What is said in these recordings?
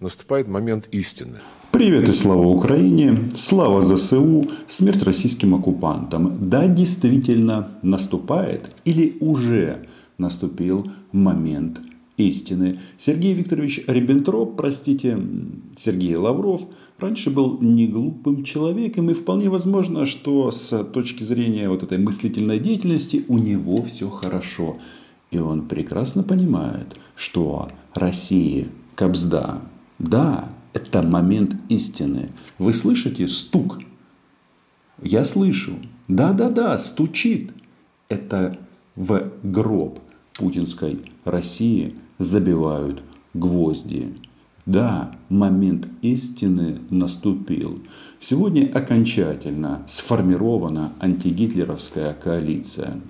наступает момент истины. Привет и слава Украине, слава ЗСУ, смерть российским оккупантам. Да, действительно наступает или уже наступил момент истины. Сергей Викторович Риббентроп, простите, Сергей Лавров, раньше был не глупым человеком, и вполне возможно, что с точки зрения вот этой мыслительной деятельности у него все хорошо. И он прекрасно понимает, что Россия, Кобзда, да, это момент истины. Вы слышите стук? Я слышу. Да-да-да, стучит. Это в гроб путинской России забивают гвозди. Да, момент истины наступил. Сегодня окончательно сформирована антигитлеровская коалиция.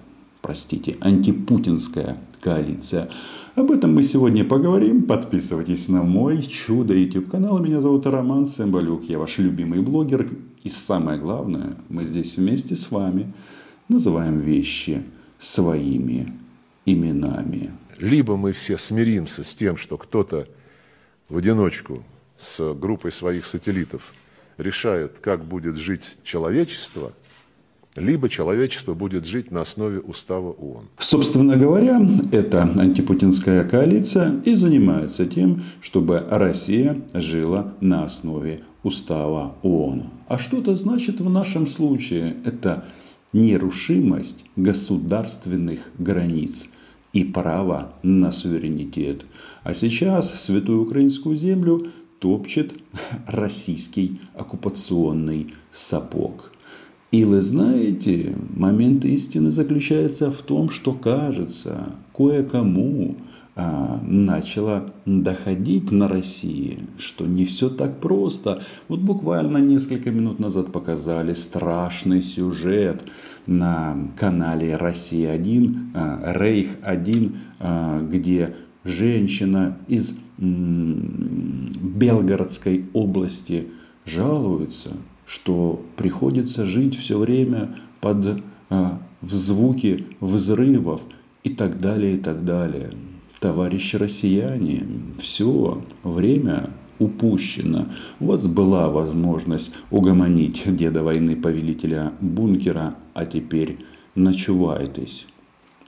Простите, антипутинская коалиция. Об этом мы сегодня поговорим. Подписывайтесь на мой чудо YouTube канал. Меня зовут Роман Цымбалюк. Я ваш любимый блогер. И самое главное, мы здесь вместе с вами называем вещи своими именами. Либо мы все смиримся с тем, что кто-то в одиночку с группой своих сателлитов решает, как будет жить человечество, либо человечество будет жить на основе устава ООН. Собственно говоря, эта антипутинская коалиция и занимается тем, чтобы Россия жила на основе устава ООН. А что это значит в нашем случае? Это нерушимость государственных границ и право на суверенитет. А сейчас святую украинскую землю топчет российский оккупационный сапог. И вы знаете, момент истины заключается в том, что кажется, кое-кому а, начало доходить на России, что не все так просто. Вот буквально несколько минут назад показали страшный сюжет на канале «Россия-1», а, «Рейх-1», а, где женщина из Белгородской области жалуется, что приходится жить все время под в звуки взрывов и так далее, и так далее товарищи россияне, все, время упущено. У вас была возможность угомонить деда войны повелителя бункера, а теперь ночувайтесь.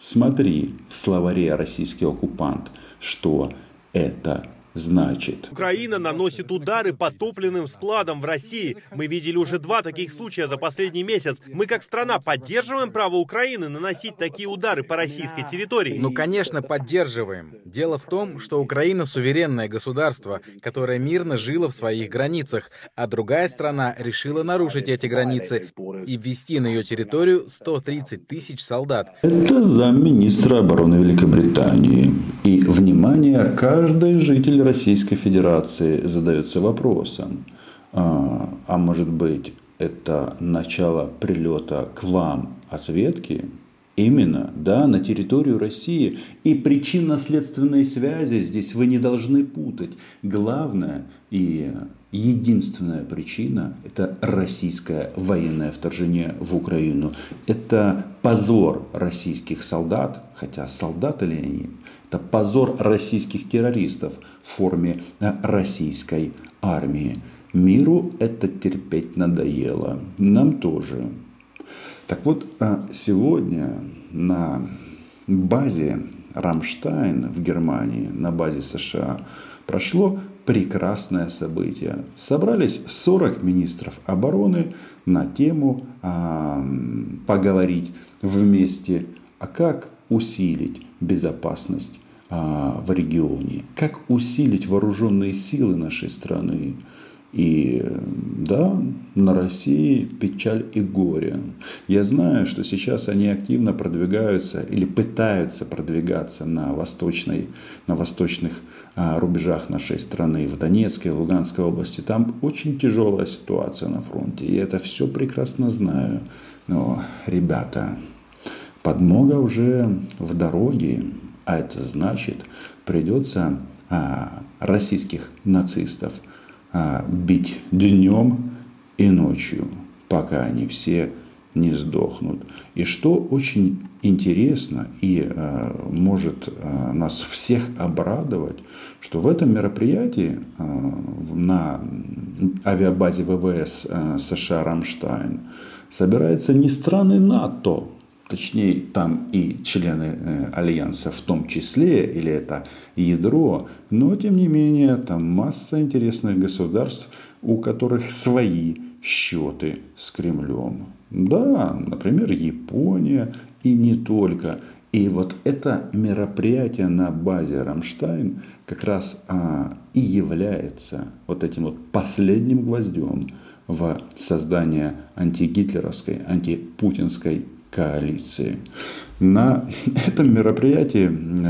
Смотри в словаре «Российский оккупант», что это значит. Украина наносит удары по топливным складам в России. Мы видели уже два таких случая за последний месяц. Мы как страна поддерживаем право Украины наносить такие удары по российской территории? Ну, конечно, поддерживаем. Дело в том, что Украина суверенное государство, которое мирно жило в своих границах, а другая страна решила нарушить эти границы и ввести на ее территорию 130 тысяч солдат. Это замминистра обороны Великобритании. И, внимание, каждый житель Российской Федерации задается вопросом, а, а может быть это начало прилета к вам ответки, Именно, да, на территорию России. И причинно-следственные связи здесь вы не должны путать. Главное и единственная причина – это российское военное вторжение в Украину. Это позор российских солдат, хотя солдаты ли они, это позор российских террористов в форме э, российской армии. Миру это терпеть надоело. Нам тоже. Так вот, э, сегодня на базе Рамштайн в Германии, на базе США, прошло прекрасное событие. Собрались 40 министров обороны на тему а, поговорить вместе, а как усилить безопасность в регионе, как усилить вооруженные силы нашей страны. И да, на России печаль и горе. Я знаю, что сейчас они активно продвигаются или пытаются продвигаться на, восточной, на восточных а, рубежах нашей страны, в Донецкой, Луганской области. Там очень тяжелая ситуация на фронте. И это все прекрасно знаю. Но, ребята, подмога уже в дороге. А это значит, придется а, российских нацистов а, бить днем и ночью, пока они все не сдохнут. И что очень интересно и э, может э, нас всех обрадовать, что в этом мероприятии э, на авиабазе ВВС э, США «Рамштайн» собираются не страны НАТО, точнее там и члены э, Альянса в том числе, или это ядро, но тем не менее там масса интересных государств, у которых свои счеты с Кремлем. Да, например, Япония и не только. И вот это мероприятие на базе Рамштайн как раз а, и является вот этим вот последним гвоздем в создание антигитлеровской, антипутинской коалиции. На этом мероприятии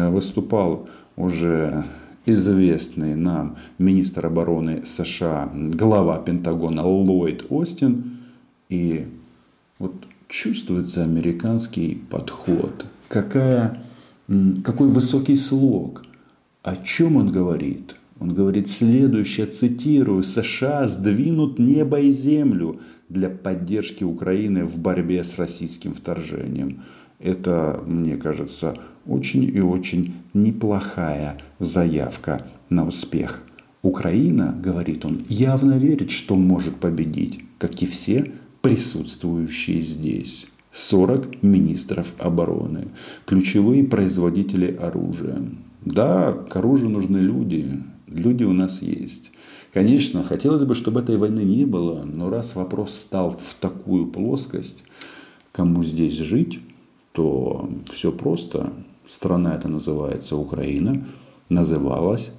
выступал уже известный нам министр обороны США, глава Пентагона Ллойд Остин. И вот чувствуется американский подход. Какая, какой высокий слог. О чем он говорит? Он говорит следующее, цитирую, «США сдвинут небо и землю для поддержки Украины в борьбе с российским вторжением». Это, мне кажется, очень и очень неплохая заявка на успех. Украина, говорит он, явно верит, что может победить, как и все присутствующие здесь. 40 министров обороны, ключевые производители оружия. Да, к оружию нужны люди, люди у нас есть. Конечно, хотелось бы, чтобы этой войны не было, но раз вопрос стал в такую плоскость, кому здесь жить, то все просто. Страна это называется Украина, называлась,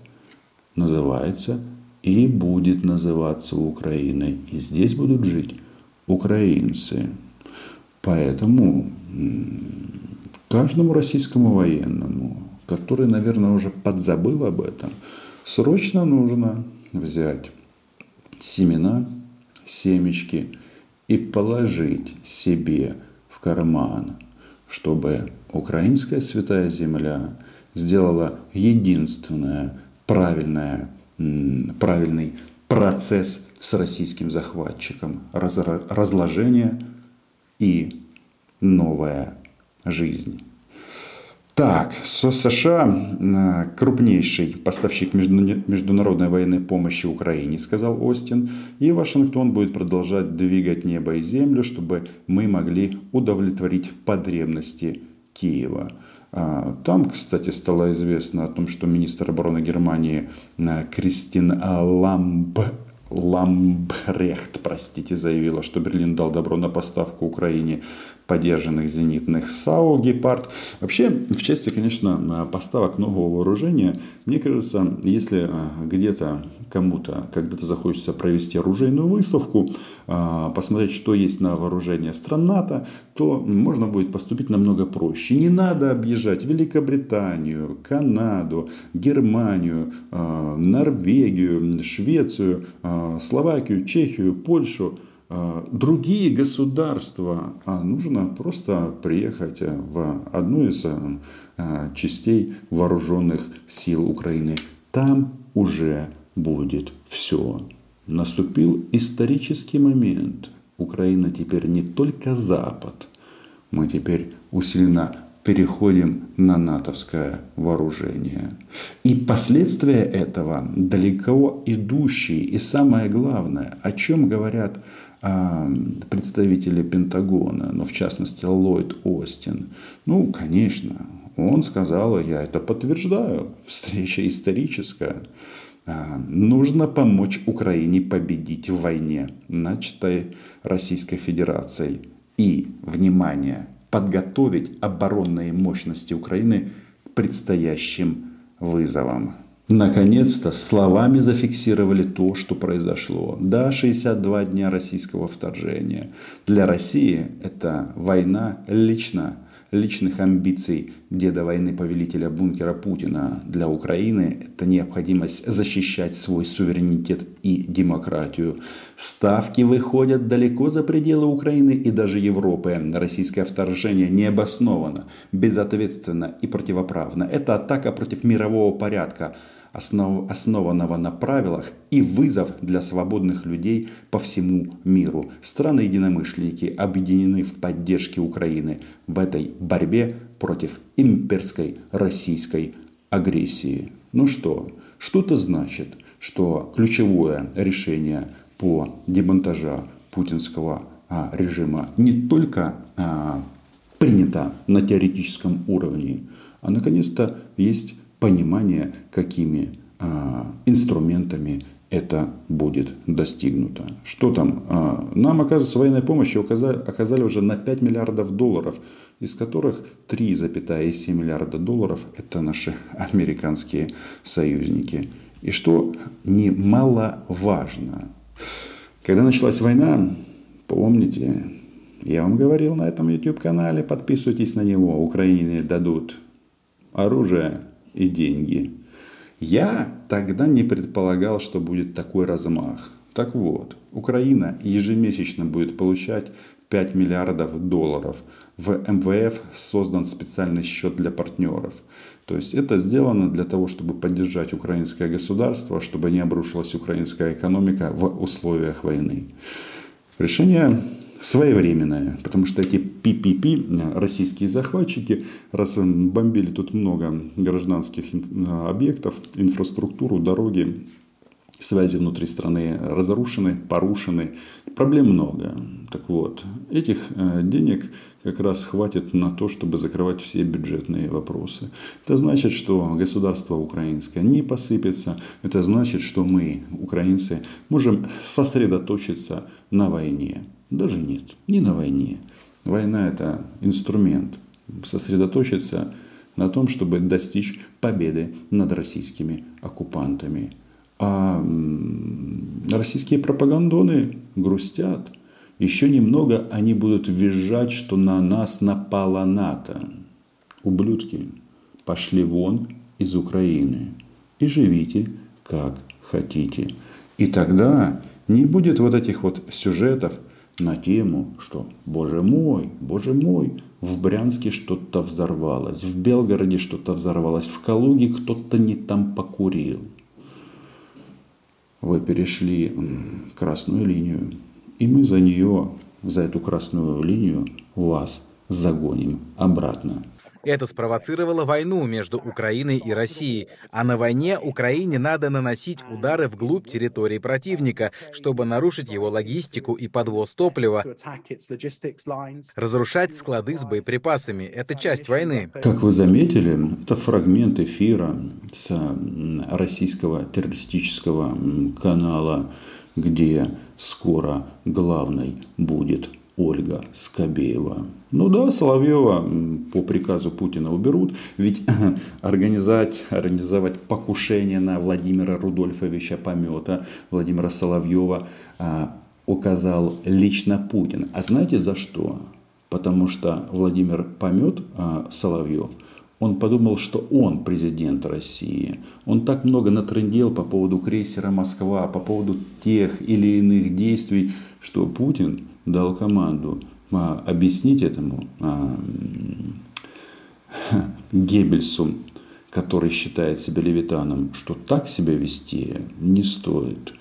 называется и будет называться Украиной. И здесь будут жить украинцы. Поэтому каждому российскому военному, который, наверное, уже подзабыл об этом, срочно нужно взять семена, семечки и положить себе в карман, чтобы украинская святая земля сделала единственное правильное, правильный процесс с российским захватчиком, разложение и новая жизнь. Так, США крупнейший поставщик международной военной помощи Украине, сказал Остин, и Вашингтон будет продолжать двигать небо и землю, чтобы мы могли удовлетворить потребности Киева. А, там, кстати, стало известно о том, что министр обороны Германии Кристин Ламб Ламбрехт, простите, заявила, что Берлин дал добро на поставку Украине поддержанных зенитных САУ «Гепард». Вообще, в части, конечно, поставок нового вооружения, мне кажется, если а, где-то кому-то когда-то захочется провести оружейную выставку, а, посмотреть, что есть на вооружение стран НАТО, то можно будет поступить намного проще. Не надо объезжать Великобританию, Канаду, Германию, а, Норвегию, Швецию, Словакию, Чехию, Польшу – другие государства, а нужно просто приехать в одну из а, частей вооруженных сил Украины. Там уже будет все. Наступил исторический момент. Украина теперь не только Запад. Мы теперь усиленно переходим на натовское вооружение. И последствия этого далеко идущие. И самое главное, о чем говорят а, представители Пентагона, но в частности Ллойд Остин. Ну, конечно, он сказал, я это подтверждаю, встреча историческая. А, нужно помочь Украине победить в войне, начатой Российской Федерацией. И, внимание, подготовить оборонные мощности Украины к предстоящим вызовам. Наконец-то словами зафиксировали то, что произошло. Да, 62 дня российского вторжения. Для России это война лично личных амбиций деда войны повелителя бункера Путина. Для Украины это необходимость защищать свой суверенитет и демократию. Ставки выходят далеко за пределы Украины и даже Европы. Российское вторжение необоснованно, безответственно и противоправно. Это атака против мирового порядка основ, основанного на правилах и вызов для свободных людей по всему миру. Страны-единомышленники объединены в поддержке Украины в этой борьбе против имперской российской агрессии. Ну что, что это значит, что ключевое решение по демонтажа путинского а, режима не только а, принято на теоретическом уровне, а наконец-то есть понимание, какими а, инструментами это будет достигнуто. Что там? А, нам, оказывается, военной помощи оказали, уже на 5 миллиардов долларов, из которых 3,7 миллиарда долларов – это наши американские союзники. И что немаловажно, когда началась война, помните, я вам говорил на этом YouTube-канале, подписывайтесь на него, Украине дадут оружие и деньги. Я тогда не предполагал, что будет такой размах. Так вот, Украина ежемесячно будет получать 5 миллиардов долларов. В МВФ создан специальный счет для партнеров. То есть это сделано для того, чтобы поддержать украинское государство, чтобы не обрушилась украинская экономика в условиях войны. Решение своевременное, потому что эти PPP, российские захватчики, раз бомбили тут много гражданских объектов, инфраструктуру, дороги, связи внутри страны разрушены, порушены. Проблем много. Так вот, этих э, денег как раз хватит на то, чтобы закрывать все бюджетные вопросы. Это значит, что государство украинское не посыпется. Это значит, что мы, украинцы, можем сосредоточиться на войне. Даже нет, не на войне. Война – это инструмент. Сосредоточиться на том, чтобы достичь победы над российскими оккупантами. А российские пропагандоны грустят. Еще немного они будут визжать, что на нас напала НАТО. Ублюдки, пошли вон из Украины и живите как хотите. И тогда не будет вот этих вот сюжетов – на тему, что «Боже мой, Боже мой, в Брянске что-то взорвалось, в Белгороде что-то взорвалось, в Калуге кто-то не там покурил». Вы перешли красную линию, и мы за нее, за эту красную линию вас загоним обратно. Это спровоцировало войну между Украиной и Россией. А на войне Украине надо наносить удары вглубь территории противника, чтобы нарушить его логистику и подвоз топлива, разрушать склады с боеприпасами. Это часть войны. Как вы заметили, это фрагмент эфира с российского террористического канала, где скоро главной будет Ольга Скобеева. Ну да, Соловьева по приказу Путина уберут, ведь организовать, организовать покушение на Владимира Рудольфовича Помета, Владимира Соловьева а, указал лично Путин. А знаете за что? Потому что Владимир Помет, а, Соловьев, он подумал, что он президент России. Он так много натрындел по поводу крейсера «Москва», по поводу тех или иных действий, что Путин дал команду а, объяснить этому а, Геббельсу, который считает себя левитаном, что так себя вести не стоит.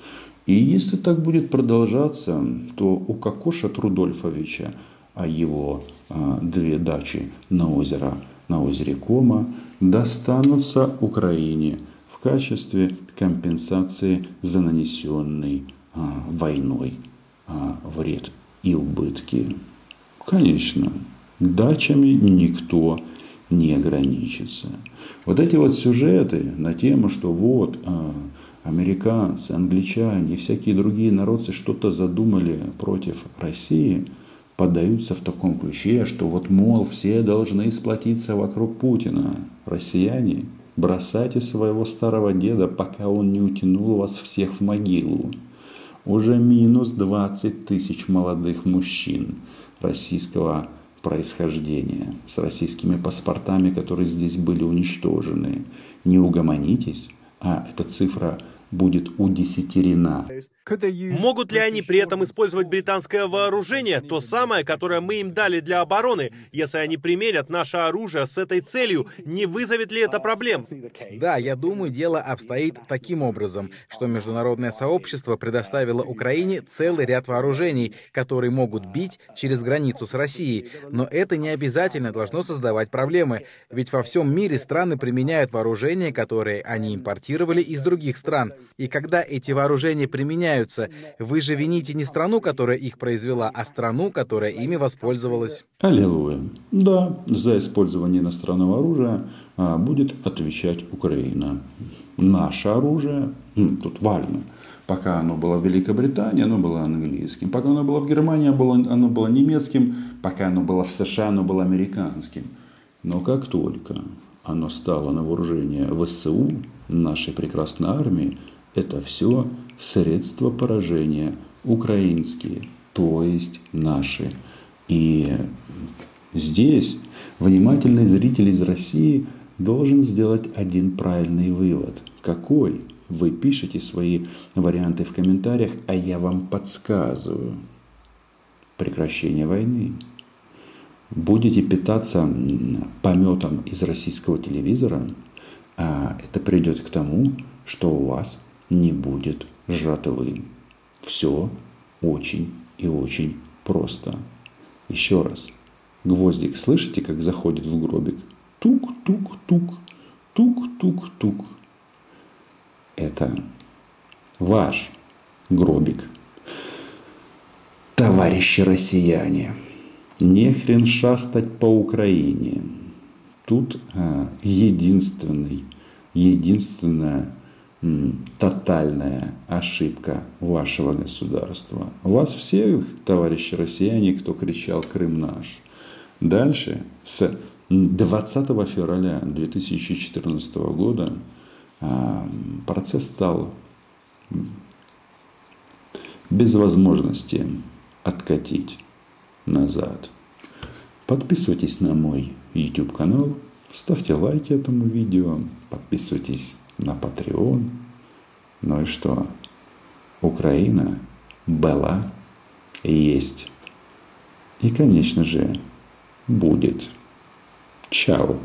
И если так будет продолжаться, то у Кокоша Трудольфовича, а его а, две дачи на, озеро, на озере Кома достанутся Украине в качестве компенсации за нанесенный а, войной вред и убытки. Конечно, дачами никто не ограничится. Вот эти вот сюжеты на тему, что вот а, американцы, англичане и всякие другие народцы что-то задумали против России, подаются в таком ключе, что вот, мол, все должны сплотиться вокруг Путина. Россияне, бросайте своего старого деда, пока он не утянул вас всех в могилу уже минус 20 тысяч молодых мужчин российского происхождения с российскими паспортами, которые здесь были уничтожены. Не угомонитесь, а эта цифра будет удесятерена. Могут ли они при этом использовать британское вооружение, то самое, которое мы им дали для обороны, если они примерят наше оружие с этой целью, не вызовет ли это проблем? Да, я думаю, дело обстоит таким образом, что международное сообщество предоставило Украине целый ряд вооружений, которые могут бить через границу с Россией, но это не обязательно должно создавать проблемы, ведь во всем мире страны применяют вооружения, которые они импортировали из других стран. И когда эти вооружения применяются, вы же вините не страну, которая их произвела, а страну, которая ими воспользовалась. Аллилуйя. Да, за использование иностранного оружия а, будет отвечать Украина. Наше оружие, тут важно, пока оно было в Великобритании, оно было английским. Пока оно было в Германии, оно было немецким. Пока оно было в США, оно было американским. Но как только оно стало на вооружение ВСУ, нашей прекрасной армии, это все средства поражения украинские, то есть наши. И здесь внимательный зритель из России должен сделать один правильный вывод. Какой? Вы пишете свои варианты в комментариях, а я вам подсказываю. Прекращение войны. Будете питаться пометом из российского телевизора, а это придет к тому, что у вас не будет жатвы. Все очень и очень просто. Еще раз. Гвоздик, слышите, как заходит в гробик? Тук-тук-тук, тук-тук-тук. Это ваш гробик. Товарищи россияне, не хрен шастать по Украине. Тут а, единственный, единственная тотальная ошибка вашего государства. Вас всех, товарищи россияне, кто кричал «Крым наш». Дальше, с 20 февраля 2014 года а, процесс стал без возможности откатить назад. Подписывайтесь на мой YouTube канал, ставьте лайки этому видео, подписывайтесь на Patreon. Ну и что? Украина была, есть и, конечно же, будет. Чао.